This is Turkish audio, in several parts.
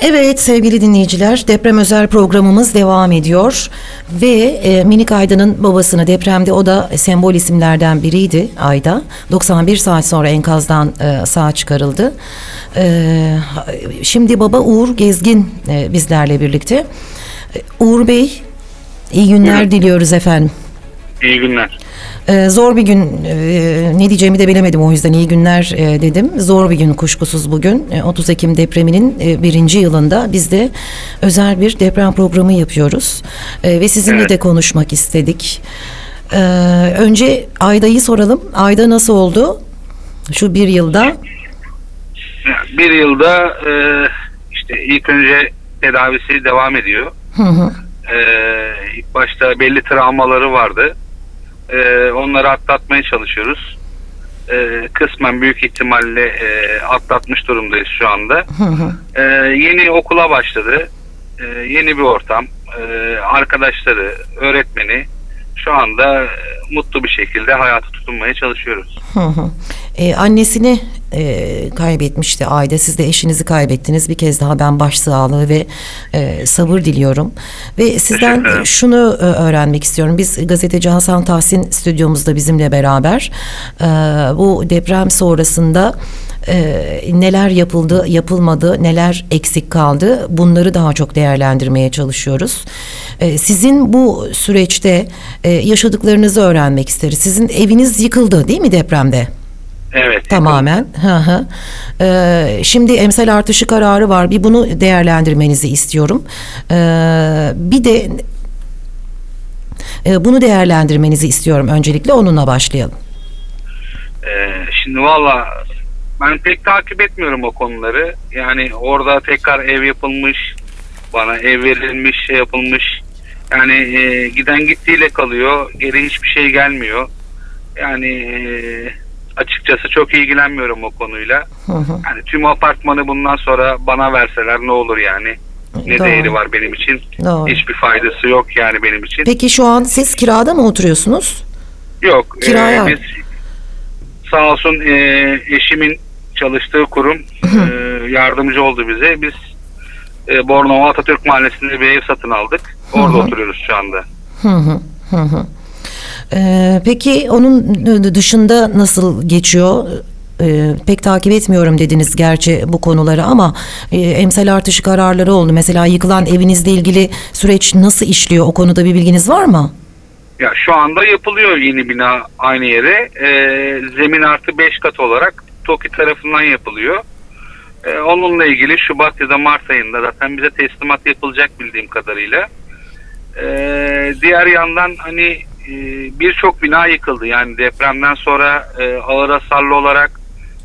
Evet sevgili dinleyiciler deprem özel programımız devam ediyor. Ve e, Minik Ayda'nın babasını depremde o da sembol isimlerden biriydi Ayda. 91 saat sonra enkazdan e, sağ çıkarıldı. E, şimdi baba Uğur Gezgin e, bizlerle birlikte. E, Uğur Bey iyi günler Buyurun. diliyoruz efendim. İyi günler. Ee, zor bir gün e, ne diyeceğimi de bilemedim o yüzden iyi günler e, dedim. Zor bir gün kuşkusuz bugün. E, 30 Ekim depreminin e, birinci yılında biz de özel bir deprem programı yapıyoruz. E, ve sizinle Evet. de konuşmak istedik. E, önce Ayda'yı soralım. Ayda nasıl oldu? Şu bir yılda. Bir yılda e, işte ilk önce tedavisi devam ediyor. Hı hı. E, ilk başta belli travmaları vardı. E, onları atlatmaya çalışıyoruz. E, kısmen büyük ihtimalle e, atlatmış durumdayız şu anda. E, yeni okula başladı. E, yeni bir ortam. E, arkadaşları, öğretmeni şu anda e, mutlu bir şekilde hayata tutunmaya çalışıyoruz. Hı hı. Ee, annesini e, kaybetmişti Ayda. Siz de eşinizi kaybettiniz. Bir kez daha ben başsağlığı ve e, sabır diliyorum. Ve sizden şunu e, öğrenmek istiyorum. Biz gazeteci Hasan Tahsin stüdyomuzda bizimle beraber e, bu deprem sonrasında e, neler yapıldı, yapılmadı, neler eksik kaldı bunları daha çok değerlendirmeye çalışıyoruz. E, sizin bu süreçte e, yaşadıklarınızı öğrenmek isteriz. Sizin eviniz yıkıldı değil mi depremde? Evet. Tamamen. Hı hı. Ee, şimdi emsal artışı kararı var. Bir bunu değerlendirmenizi istiyorum. Ee, bir de e, bunu değerlendirmenizi istiyorum öncelikle onunla başlayalım. Ee, şimdi valla ben pek takip etmiyorum o konuları. Yani orada tekrar ev yapılmış, bana ev verilmiş, şey yapılmış. Yani e, giden gittiğiyle kalıyor, geri hiçbir şey gelmiyor. Yani e, açıkçası çok ilgilenmiyorum o konuyla. Hı hı. Yani tüm apartmanı bundan sonra bana verseler ne olur yani? Ne Doğru. değeri var benim için? Doğru. Hiçbir faydası yok yani benim için. Peki şu an siz kirada mı oturuyorsunuz? Yok. Kiraya. e, biz sağ olsun e, eşimin çalıştığı kurum e, yardımcı oldu bize. Biz e, Bornova Atatürk Mahallesi'nde bir ev satın aldık. Orada oturuyoruz şu anda. Hı hı. Hı hı. Ee, peki onun dışında nasıl geçiyor? Ee, pek takip etmiyorum dediniz gerçi bu konuları ama e, emsal artışı kararları oldu. Mesela yıkılan evinizle ilgili süreç nasıl işliyor? O konuda bir bilginiz var mı? Ya şu anda yapılıyor yeni bina aynı yere. E, zemin artı 5 kat olarak TOKİ tarafından yapılıyor. E, onunla ilgili Şubat ya da Mart ayında zaten bize teslimat yapılacak bildiğim kadarıyla. E, diğer yandan hani birçok bina yıkıldı. Yani depremden sonra e, ağır hasarlı olarak,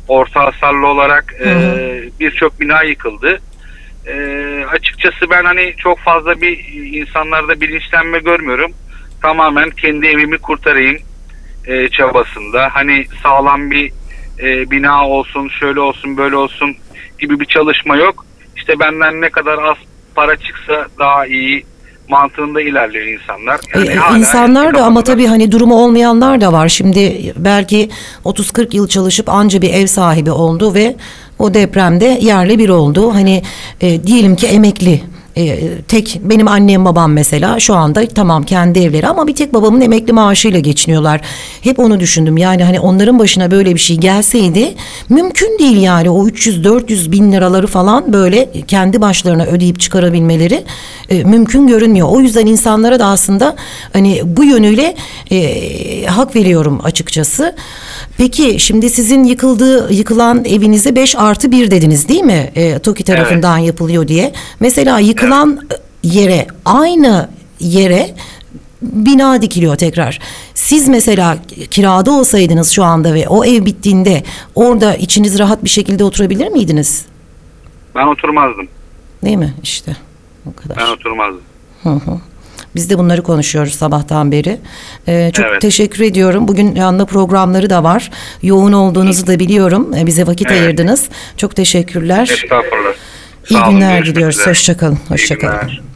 orta hasarlı olarak e, birçok bina yıkıldı. E, açıkçası ben hani çok fazla bir insanlarda bilinçlenme görmüyorum. Tamamen kendi evimi kurtarayım e, çabasında. Hani sağlam bir e, bina olsun, şöyle olsun, böyle olsun gibi bir çalışma yok. İşte benden ne kadar az para çıksa daha iyi mantığında ilerliyor insanlar. Yani Ee, hala İnsanlar da ama tabii hani durumu olmayanlar da var. Şimdi belki 30-40 yıl çalışıp anca bir ev sahibi oldu ve o depremde yerle bir oldu. Hani e, diyelim ki emekli. E, tek benim annem babam mesela şu anda tamam kendi evleri ama bir tek babamın emekli maaşıyla geçiniyorlar. Hep onu düşündüm yani hani onların başına böyle bir şey gelseydi mümkün değil yani o 300-400 bin liraları falan böyle kendi başlarına ödeyip çıkarabilmeleri e, mümkün görünmüyor. O yüzden insanlara da aslında hani bu yönüyle e, hak veriyorum açıkçası. Peki şimdi sizin yıkıldığı yıkılan evinize 5 artı 1 dediniz değil mi? E, TOKİ tarafından yapılıyor diye. Mesela yıkılan yere aynı yere bina dikiliyor tekrar. Siz mesela kirada olsaydınız şu anda ve o ev bittiğinde orada içiniz rahat bir şekilde oturabilir miydiniz? Ben oturmazdım. Değil mi? İşte o kadar. Ben oturmazdım. Hı hı. Biz de bunları konuşuyoruz sabahtan beri. Ee, çok Evet. teşekkür ediyorum. Bugün yanında programları da var. Yoğun olduğunuzu da biliyorum. Ee, bize vakit Evet. ayırdınız. Çok teşekkürler. Estağfurullah. İyi Sağ olun, günler görüşmek diliyoruz. Hoşçakalın. Hoşçakalın.